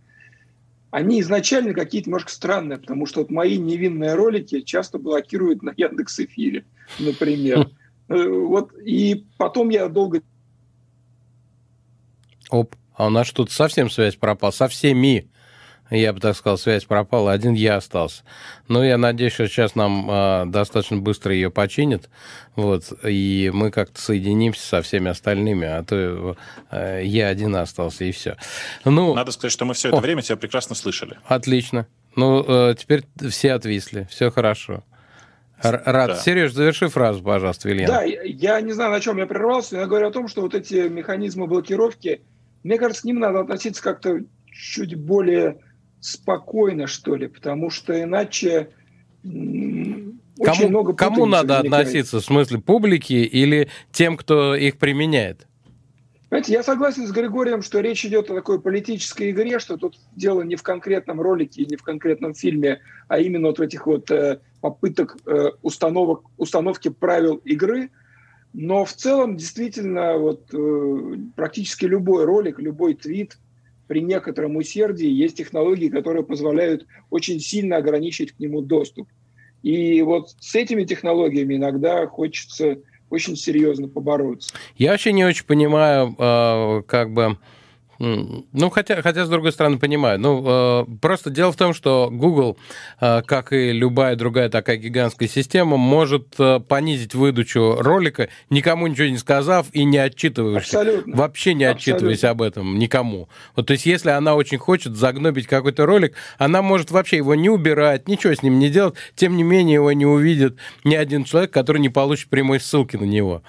они изначально какие-то немножко странные, потому что вот мои невинные ролики часто блокируют на Яндекс Эфире, например. <laughs> Э, вот, и потом я долго... Оп, А у нас что-то совсем связь пропала, со всеми я бы так сказал, связь пропала, один я остался. Но я надеюсь, что сейчас нам э, достаточно быстро ее починят, вот, и мы как-то соединимся со всеми остальными, а то э, я один остался, и все. Ну, Надо сказать, что мы все это о, время тебя прекрасно слышали. Отлично. Ну, э, теперь все отвисли, все хорошо. Рад. Да. Сереж, заверши фразу, пожалуйста, Вильям. Да, я не знаю, на чем я прервался, но я говорю о том, что вот эти механизмы блокировки, мне кажется, к ним надо относиться как-то чуть более спокойно, что ли, потому что иначе очень кому, много Кому надо возникает. относиться, в смысле публики или тем, кто их применяет? Знаете, я согласен с Григорием, что речь идет о такой политической игре, что тут дело не в конкретном ролике, не в конкретном фильме, а именно вот в этих вот э, попыток э, установок, установки правил игры. Но в целом, действительно, вот э, практически любой ролик, любой твит, при некотором усердии есть технологии, которые позволяют очень сильно ограничить к нему доступ. И вот с этими технологиями иногда хочется очень серьезно побороться. Я вообще не очень понимаю, а, как бы ну, хотя, хотя, с другой стороны, понимаю. Ну, э, просто дело в том, что Google, э, как и любая другая такая гигантская система, может э, понизить выдачу ролика, никому ничего не сказав и не отчитываясь. Абсолютно. Вообще не отчитываясь об этом никому. Вот, то есть, если она очень хочет загнобить какой-то ролик, она может вообще его не убирать, ничего с ним не делать, тем не менее его не увидит ни один человек, который не получит прямой ссылки на него.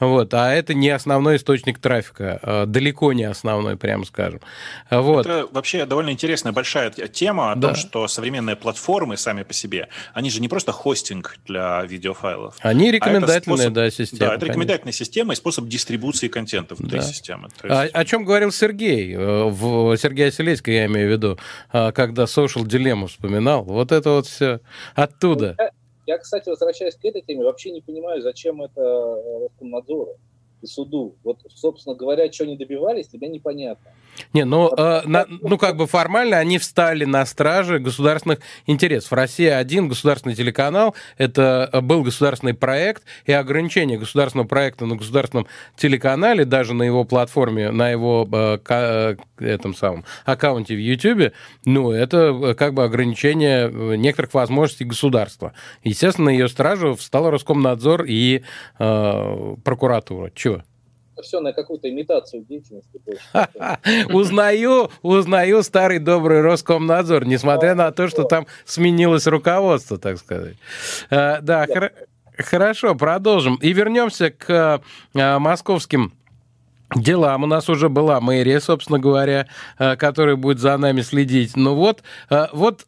Вот. А это не основной источник трафика, э, далеко не основной, прям прямо скажем. Вот. Это вообще довольно интересная большая тема о да. том, что современные платформы сами по себе, они же не просто хостинг для видеофайлов. Они а рекомендательные, а способ, да, системы. Да, это конечно. рекомендательная система и способ дистрибуции контента внутри да. системы. Есть... А, о чем говорил Сергей, э, в Сергей Оселецкий, я имею в виду, э, когда Social Dilemma вспоминал. Вот это вот все оттуда. Я, я, кстати, возвращаясь к этой теме, вообще не понимаю, зачем это Роскомнадзору и суду. Вот, собственно говоря, что они добивались, тебе непонятно. Не, ну, э, на, ну как бы формально они встали на страже государственных интересов. Россия один государственный телеканал, это э, был государственный проект, и ограничение государственного проекта на государственном телеканале, даже на его платформе, на его э, э, этом самом аккаунте в YouTube, ну, это э, как бы ограничение некоторых возможностей государства. Естественно, на ее стражу встал Роскомнадзор и э, прокуратура. Чего? Все на какую-то имитацию деятельности. Узнаю, узнаю старый добрый Роскомнадзор, несмотря на то, что там сменилось руководство, так сказать. Э, да, хорошо, продолжим. И вернемся к э, московским делам. У нас уже была мэрия, собственно говоря, э, которая будет за нами следить. Ну вот, вот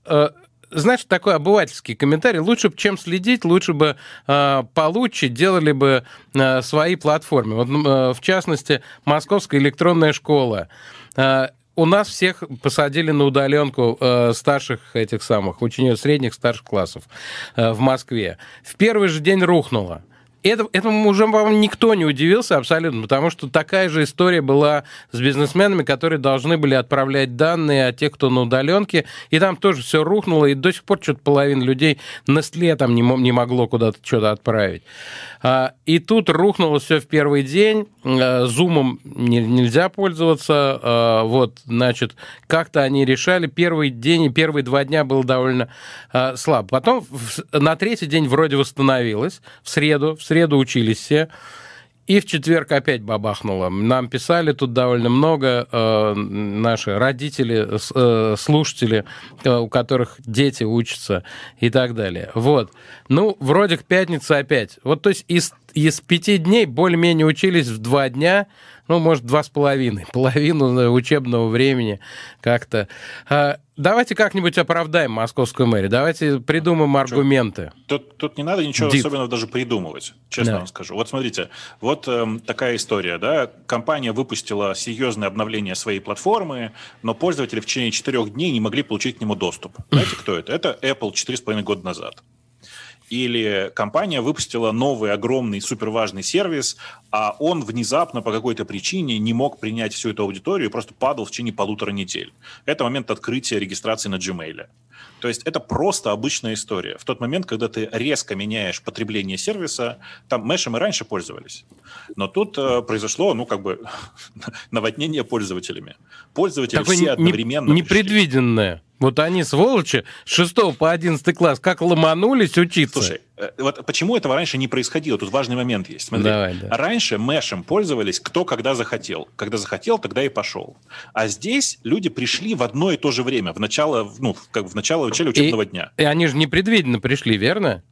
знаешь, такой обывательский комментарий. Лучше бы, чем следить, лучше бы э, получше делали бы э, свои платформы. Вот, э, в частности, Московская электронная школа. Э, у нас всех посадили на удаленку э, старших этих самых, учеников средних, старших классов э, в Москве. В первый же день рухнуло это, этому уже, по-моему, никто не удивился абсолютно, потому что такая же история была с бизнесменами, которые должны были отправлять данные о тех, кто на удаленке, и там тоже все рухнуло, и до сих пор что-то половина людей на стле там не, не могло куда-то что-то отправить. А, и тут рухнуло все в первый день, а, зумом нельзя пользоваться, а, вот, значит, как-то они решали, первый день и первые два дня было довольно слабо. Потом на третий день вроде восстановилось, в среду, в среду среду учились все. И в четверг опять бабахнуло. Нам писали тут довольно много э, наши родители, э, слушатели, э, у которых дети учатся и так далее. Вот. Ну, вроде к пятнице опять. Вот, то есть из, из пяти дней более-менее учились в два дня, ну, может, два с половиной, <laughs> половину учебного времени как-то. А, давайте как-нибудь оправдаем московскую мэрию, давайте придумаем аргументы. Тут, тут не надо ничего Дип. особенного даже придумывать, честно да. вам скажу. Вот смотрите, вот эм, такая история, да, компания выпустила серьезное обновление своей платформы, но пользователи в течение четырех дней не могли получить к нему доступ. Знаете, кто это? Это Apple четыре с половиной года назад или компания выпустила новый огромный суперважный сервис, а он внезапно по какой-то причине не мог принять всю эту аудиторию и просто падал в течение полутора недель. Это момент открытия регистрации на Gmail. То есть это просто обычная история. В тот момент, когда ты резко меняешь потребление сервиса, там мешем и раньше пользовались. Но тут э, произошло, ну, как бы, <laughs> наводнение пользователями. Пользователи Такое все одновременно... Непредвиденное. Вот они, сволочи, с 6 по 11 класс, как ломанулись учиться. Слушай, вот почему этого раньше не происходило? Тут важный момент есть. Смотри, Давай, да. раньше мешем пользовались кто когда захотел. Когда захотел, тогда и пошел. А здесь люди пришли в одно и то же время, в начало, ну, как в начало начале учебного и, дня. И они же непредвиденно пришли, верно?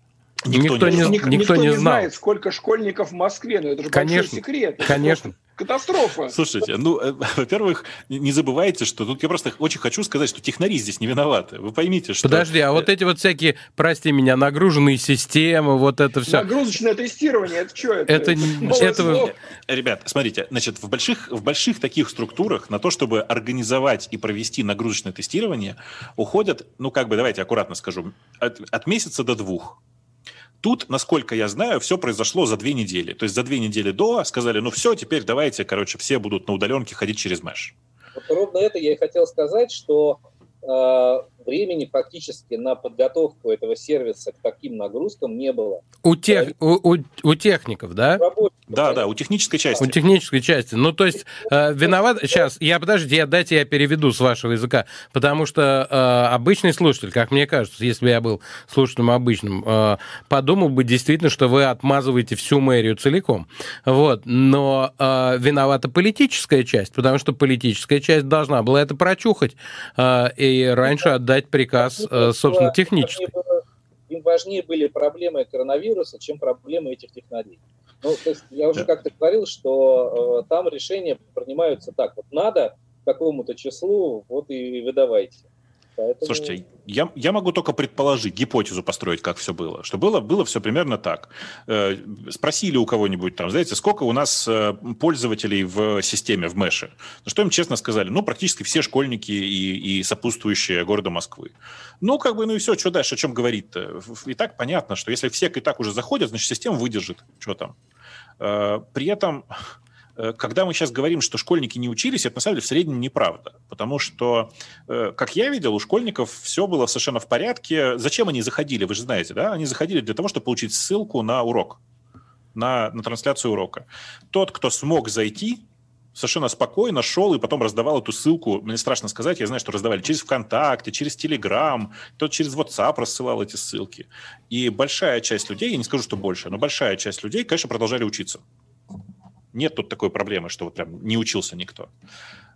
Никто, никто не, никто, никто не, не знает, сколько школьников в Москве, но это же конечно, большой секрет. Конечно. <laughs> Катастрофа. Слушайте, ну, э, <laughs> во-первых, не забывайте, что тут я просто очень хочу сказать, что технари здесь не виноваты. Вы поймите, что... Подожди, а вот эти вот всякие, прости меня, нагруженные системы, вот это все... Нагрузочное тестирование, это что это? Это... это... Ребят, смотрите, значит, в больших, в больших таких структурах на то, чтобы организовать и провести нагрузочное тестирование, уходят, ну, как бы, давайте аккуратно скажу, от, от месяца до двух. Тут, насколько я знаю, все произошло за две недели. То есть за две недели до сказали, ну все, теперь давайте, короче, все будут на удаленке ходить через Mesh. Вот ровно это я и хотел сказать, что э, времени фактически на подготовку этого сервиса к таким нагрузкам не было. У, тех, у, у, у техников, да? Да, да, у технической части. У технической части. Ну, то есть, э, виноват... Сейчас, я, подождите, я, дайте я переведу с вашего языка, потому что э, обычный слушатель, как мне кажется, если бы я был слушателем обычным, э, подумал бы действительно, что вы отмазываете всю мэрию целиком. Вот. Но э, виновата политическая часть, потому что политическая часть должна была это прочухать э, и раньше отдать дать приказ, э, собственно, технически. Им важнее были проблемы коронавируса, чем проблемы этих технологий. Ну, то есть я уже как-то говорил, что э, там решения принимаются так. Вот надо какому-то числу, вот и выдавайте. Поэтому... Слушайте, я, я могу только предположить, гипотезу построить, как все было. Что было, было все примерно так. Э, спросили у кого-нибудь там, знаете, сколько у нас э, пользователей в системе, в Мэше? Что им честно сказали, ну, практически все школьники и, и сопутствующие города Москвы. Ну, как бы, ну и все, что дальше, о чем говорить-то? И так понятно, что если все и так уже заходят, значит, система выдержит, что там. Э, при этом когда мы сейчас говорим, что школьники не учились, это на самом деле в среднем неправда. Потому что, э, как я видел, у школьников все было совершенно в порядке. Зачем они заходили, вы же знаете, да? Они заходили для того, чтобы получить ссылку на урок, на, на трансляцию урока. Тот, кто смог зайти, совершенно спокойно шел и потом раздавал эту ссылку. Мне страшно сказать, я знаю, что раздавали через ВКонтакте, через Телеграм, кто через WhatsApp рассылал эти ссылки. И большая часть людей, я не скажу, что больше, но большая часть людей, конечно, продолжали учиться. Нет тут такой проблемы, что вот прям не учился никто.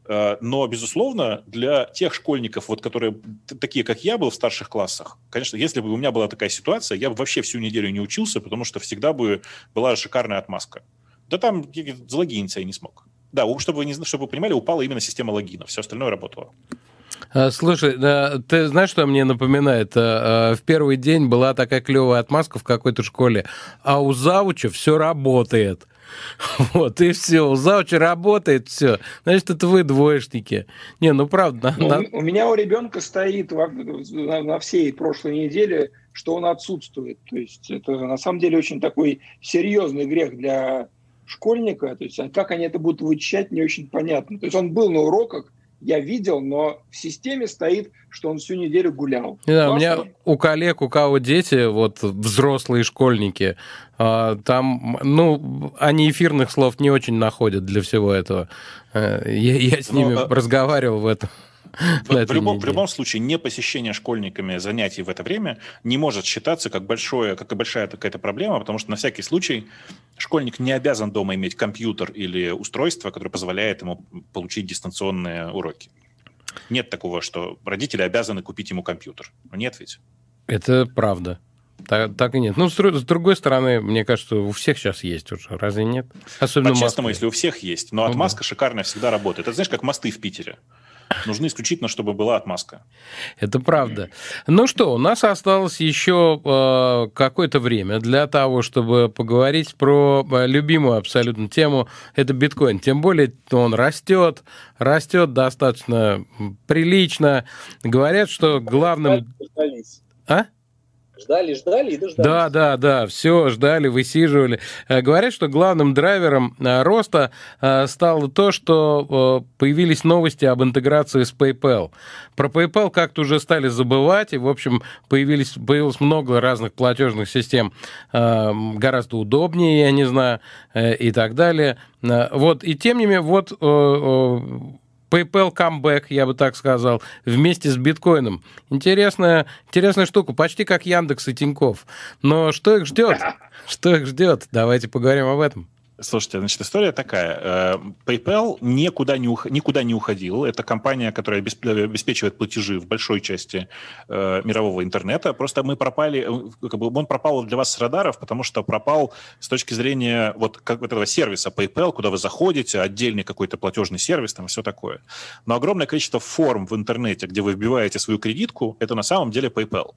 Э, но, безусловно, для тех школьников, вот, которые такие, как я был в старших классах, конечно, если бы у меня была такая ситуация, я бы вообще всю неделю не учился, потому что всегда бы была шикарная отмазка. Да там залогиниться я не смог. Да, чтобы вы, не, чтобы вы понимали, упала именно система логина, все остальное работало. А, слушай, ты знаешь, что мне напоминает? А, а, в первый день была такая клевая отмазка в какой-то школе, а у завуча все работает. <laughs> Вот, и все. У зауча работает все. Значит, это вы двоечники. Не, ну правда. Ну, на... У меня у ребенка стоит во, на, на всей прошлой неделе, что он отсутствует. То есть это на самом деле очень такой серьезный грех для школьника. То есть как они это будут вычищать, не очень понятно. То есть он был на уроках, я видел, но в системе стоит, что он всю неделю гулял. Да, у меня у коллег, у кого дети, вот взрослые школьники, а, там, ну, они эфирных слов не очень находят для всего этого. Э, я, я с ними но, ну, разговаривал в этом. В, любом, в любом случае, не посещение школьниками занятий в это время не может считаться как, большое, как большая какая-то проблема, потому что на всякий случай школьник не обязан дома иметь компьютер или устройство, которое позволяет ему получить дистанционные уроки. Нет такого, что родители обязаны купить ему компьютер. Нет ведь? Это правда. Так, так и нет. Ну, с, с другой стороны, мне кажется, у всех сейчас есть уже, разве нет? Особенно По-честному, если у всех есть. Но ну, отмазка да. шикарная всегда работает. Это знаешь, как мосты в Питере нужны исключительно, чтобы была отмазка. Это правда. Ну что, у нас осталось еще э, какое-то время для того, чтобы поговорить про э, любимую абсолютно тему. Это биткоин. Тем более он растет, растет достаточно прилично. Говорят, что главным... А? Ждали, ждали и дождались. Да, да, да, все, ждали, высиживали. Э, говорят, что главным драйвером э, роста э, стало то, что появились новости об интеграции с PayPal. Про PayPal как-то уже стали забывать, и, в общем, появились, появилось много разных платежных систем гораздо удобнее, я не знаю, и так далее. Вот, и тем не менее, вот PayPal comeback, я бы так сказал, вместе с биткоином. Интересная, интересная штука, почти как Яндекс и Тиньков. Но что их ждет? <laughs> Что их ждет? Давайте поговорим об этом. Слушайте, значит, история такая. Э, PayPal никуда не, ух... никуда не уходил. Это компания, которая обеспечивает платежи в большой части э, мирового интернета. Просто мы пропали, э, как бы он пропал для вас с радаров, потому что пропал с точки зрения вот, как, вот этого сервиса PayPal, куда вы заходите, отдельный какой-то платежный сервис, там все такое. Но огромное количество форм в интернете, где вы вбиваете свою кредитку, это на самом деле PayPal.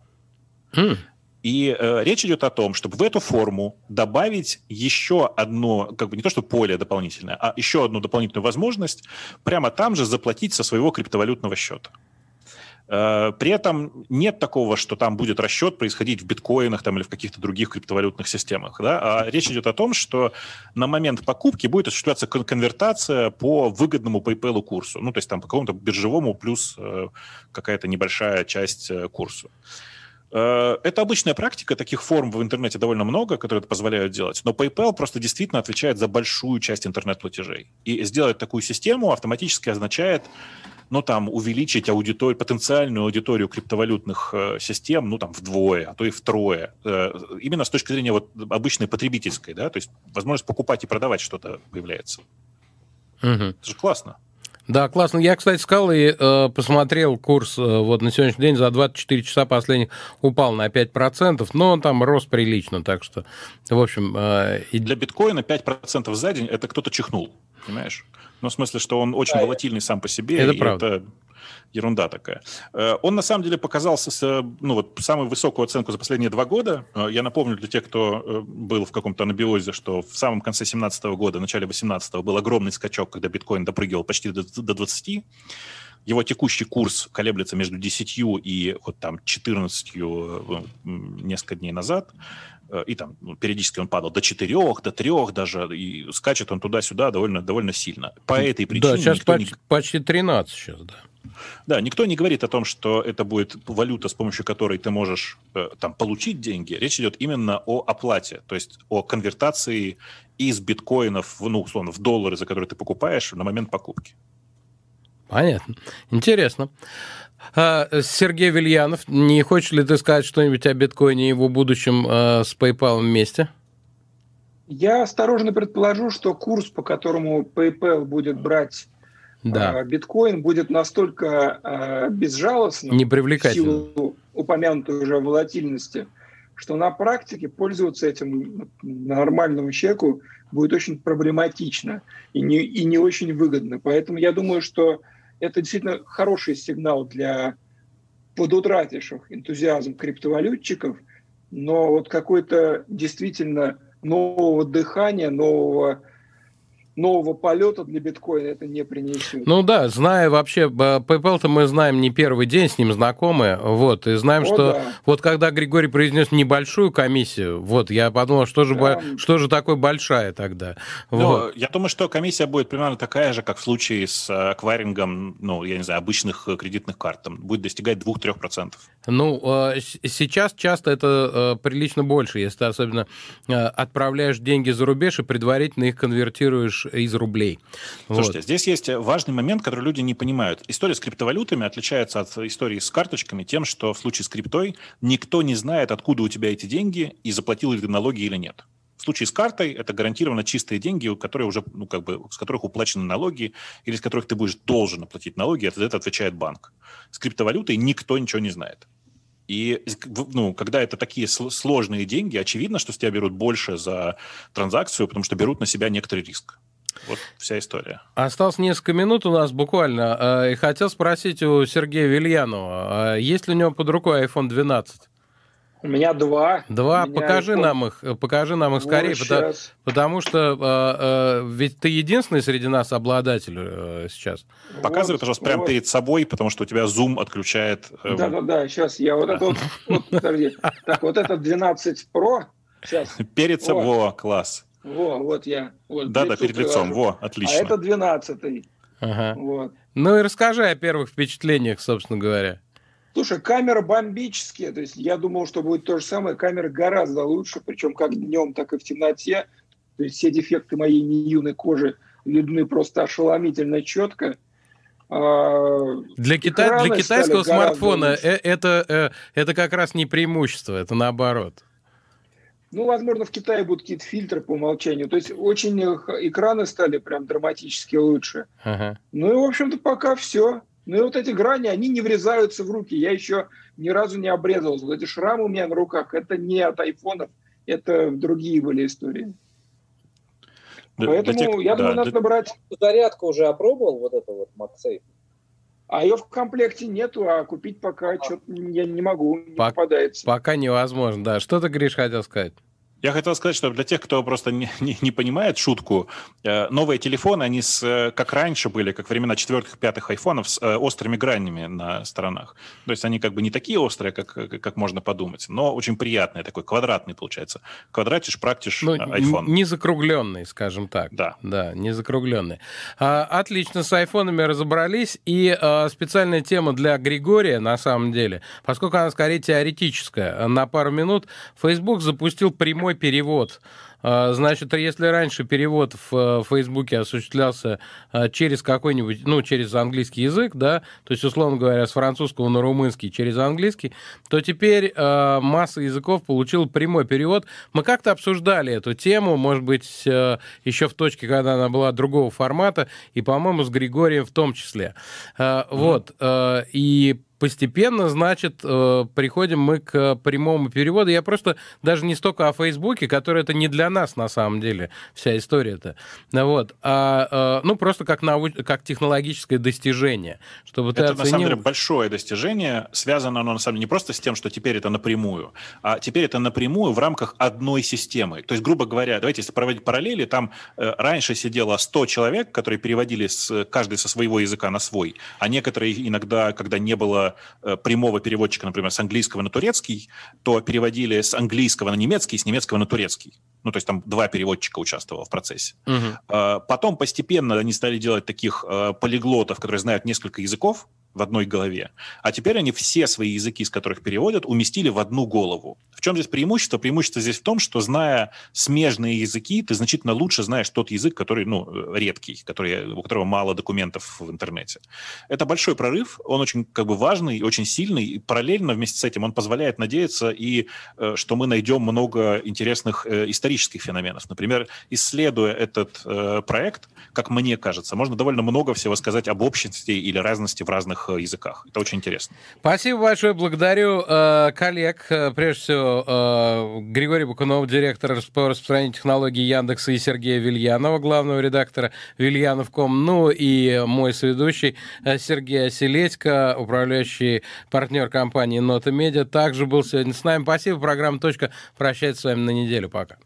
Mm. И э, речь идет о том, чтобы в эту форму добавить еще одно, как бы не то что поле дополнительное, а еще одну дополнительную возможность прямо там же заплатить со своего криптовалютного счета. Э, при этом нет такого, что там будет расчет происходить в биткоинах там, или в каких-то других криптовалютных системах. Да? А речь идет о том, что на момент покупки будет осуществляться конвертация по выгодному PayPal курсу. Ну, то есть там по какому-то биржевому плюс э, какая-то небольшая часть э, курсу. Э, это обычная практика, таких форм в интернете довольно много, которые это позволяют делать, но PayPal просто действительно отвечает за большую часть интернет-платежей. И сделать такую систему автоматически означает ну, там, увеличить аудиторию, потенциальную аудиторию криптовалютных э, систем, ну, там, вдвое, а то и втрое. Э, именно с точки зрения вот обычной потребительской, да, то есть возможность покупать и продавать что-то появляется. Угу. Это же классно. Да, классно. Я, кстати, сказал и э, посмотрел курс э, вот на сегодняшний день за 24 часа последних упал на 5%, но он там рос прилично, так что, в общем... Э, и... Для биткоина 5% за день – это кто-то чихнул, понимаешь? Ну, в смысле, что он очень волатильный сам по себе. Это правда. Это ерунда такая. Э, он на самом деле показался с, ну, вот, самую высокую оценку за последние два года. Э, я напомню для тех, кто э, был в каком-то анабиозе, что в самом конце 2017 года, начале 2018 был огромный скачок, когда биткоин допрыгивал почти до, до 20. Его текущий курс колеблется между 10 и вот там 14 несколько дней назад и там ну, периодически он падал до 4, до 3 даже, и скачет он туда-сюда довольно, довольно сильно. По этой причине... Да, сейчас почти, не... почти 13 сейчас, да. Да, никто не говорит о том, что это будет валюта, с помощью которой ты можешь э, там получить деньги. Речь идет именно о оплате, то есть о конвертации из биткоинов в, ну, условно, в доллары, за которые ты покупаешь на момент покупки. Понятно. Интересно. А, Сергей Вильянов, не хочешь ли ты сказать что-нибудь о биткоине и его будущем а, с PayPal вместе? Я осторожно предположу, что курс, по которому PayPal будет брать да. А, биткоин будет настолько безжалостным, в силу упомянутой уже волатильности, что на практике пользоваться этим нормальному человеку будет очень проблематично и не, и не очень выгодно. Поэтому я думаю, что это действительно хороший сигнал для подутративших энтузиазм криптовалютчиков, но вот какой-то действительно нового дыхания, нового нового полета для биткоина это не принесет. Ну да, зная вообще, PayPal-то мы знаем не первый день, с ним знакомы, вот, и знаем, О, что да. вот когда Григорий произнес небольшую комиссию, вот, я подумал, что же, да. что же такое большая тогда? Ну, вот. я думаю, что комиссия будет примерно такая же, как в случае с акварингом, ну, я не знаю, обычных кредитных карт, там, будет достигать 2-3%. Ну, э, сейчас часто это э, прилично больше, если ты особенно э, отправляешь деньги за рубеж и предварительно их конвертируешь из рублей. Слушайте, вот. здесь есть важный момент, который люди не понимают. История с криптовалютами отличается от истории с карточками тем, что в случае с криптой никто не знает, откуда у тебя эти деньги и заплатил ли ты налоги или нет. В случае с картой это гарантированно чистые деньги, которые уже, ну, как бы, с которых уплачены налоги или с которых ты будешь должен оплатить налоги, это, это отвечает банк. С криптовалютой никто ничего не знает. И ну, когда это такие сложные деньги, очевидно, что с тебя берут больше за транзакцию, потому что берут на себя некоторый риск. Вот вся история. Осталось несколько минут у нас буквально. А, и хотел спросить у Сергея Вильянова, а есть ли у него под рукой iPhone 12? У меня два. Два. Покажи iPhone. нам их, покажи нам их скорее, вот потому, потому что э, э, ведь ты единственный среди нас обладатель э, сейчас. Показывай, вот, пожалуйста, прямо вот. перед собой, потому что у тебя Zoom отключает. Э, Да-да-да, сейчас я вот это вот, <laughs> вот подожди. Так, вот это 12 Pro. Сейчас. Перед собой, во, класс. Во, вот я. Вот, да, да, перед лицом, во, отлично. А это 12 Ага. Вот. Ну и расскажи о первых впечатлениях, собственно говоря. Слушай, камера бомбические. То есть я думал, что будет то же самое. Камера гораздо лучше, причем как днем, так и в темноте. То есть все дефекты моей неюной кожи видны просто ошеломительно четко. А, для, кита... для китайского смартфона э, это, э, это как раз не преимущество, это наоборот. Ну, возможно, в Китае будут какие-то фильтры по умолчанию. То есть очень экраны стали прям драматически лучше. Ага. Ну и, в общем-то, пока все. Ну и вот эти грани, они не врезаются в руки. Я еще ни разу не обрезался. Вот эти шрамы у меня на руках, это не от айфонов, это другие были истории. Да, Поэтому тех, я думаю, да, надо да. брать... Зарядку уже опробовал, вот это вот MagSafe? А ее в комплекте нету, а купить пока а. что-то я не могу, не Пок- попадается. Пока невозможно, да. Что ты, Гриш, хотел сказать? Я хотел сказать, что для тех, кто просто не, не, не понимает шутку, э, новые телефоны, они с, э, как раньше были, как времена четвертых, пятых айфонов, с э, острыми гранями на сторонах. То есть они как бы не такие острые, как, как можно подумать, но очень приятные, такой квадратный получается. Квадратишь, практишь ну, iPhone. Не закругленный, скажем так. Да. Да, не закругленный. А, отлично, с айфонами разобрались. И а, специальная тема для Григория, на самом деле, поскольку она скорее теоретическая. На пару минут Facebook запустил прямой прямой перевод. А, значит, если раньше перевод в э, Фейсбуке осуществлялся а, через какой-нибудь, ну, через английский язык, да, то есть, условно говоря, с французского на румынский через английский, то теперь а, масса языков получила прямой перевод. Мы как-то обсуждали эту тему, может быть, э, еще в точке, когда она была другого формата, и, по-моему, с Григорием в том числе. Вот. И постепенно, значит, э, приходим мы к прямому переводу. Я просто даже не столько о Фейсбуке, который это не для нас на самом деле, вся история-то. Вот. А, э, ну, просто как, науч... как технологическое достижение. Чтобы это, оценил... на самом деле, большое достижение. Связано оно, на самом деле, не просто с тем, что теперь это напрямую, а теперь это напрямую в рамках одной системы. То есть, грубо говоря, давайте, если проводить параллели, там э, раньше сидело 100 человек, которые переводили с, каждый со своего языка на свой, а некоторые иногда, когда не было Э, прямого переводчика, например, с английского на турецкий, то переводили с английского на немецкий, с немецкого на турецкий. Ну, то есть там два переводчика участвовало в процессе. Угу. Потом постепенно они стали делать таких э, полиглотов, которые знают несколько языков, в одной голове. А теперь они все свои языки, с которых переводят, уместили в одну голову. В чем здесь преимущество? Преимущество здесь в том, что зная смежные языки, ты значительно лучше знаешь тот язык, который, ну, редкий, который, у которого мало документов в интернете. Это большой прорыв, он очень как бы важный, очень сильный, и параллельно вместе с этим он позволяет надеяться и, э, что мы найдем много интересных э, исторических феноменов. Например, исследуя этот э, проект, как мне кажется, можно довольно много всего сказать об общности или разности в разных э, языках. Это очень интересно. Спасибо большое. Благодарю э, коллег. Э, прежде всего, э, Григорий Бакунов, директор по распространению технологий Яндекса, и Сергея Вильянова, главного редактора Вильянов.ком. Ну и мой соведущий э, Сергей Оселедько, управляющий партнер компании Нота Медиа, также был сегодня с нами. Спасибо. Программа «Точка» прощается с вами на неделю. Пока.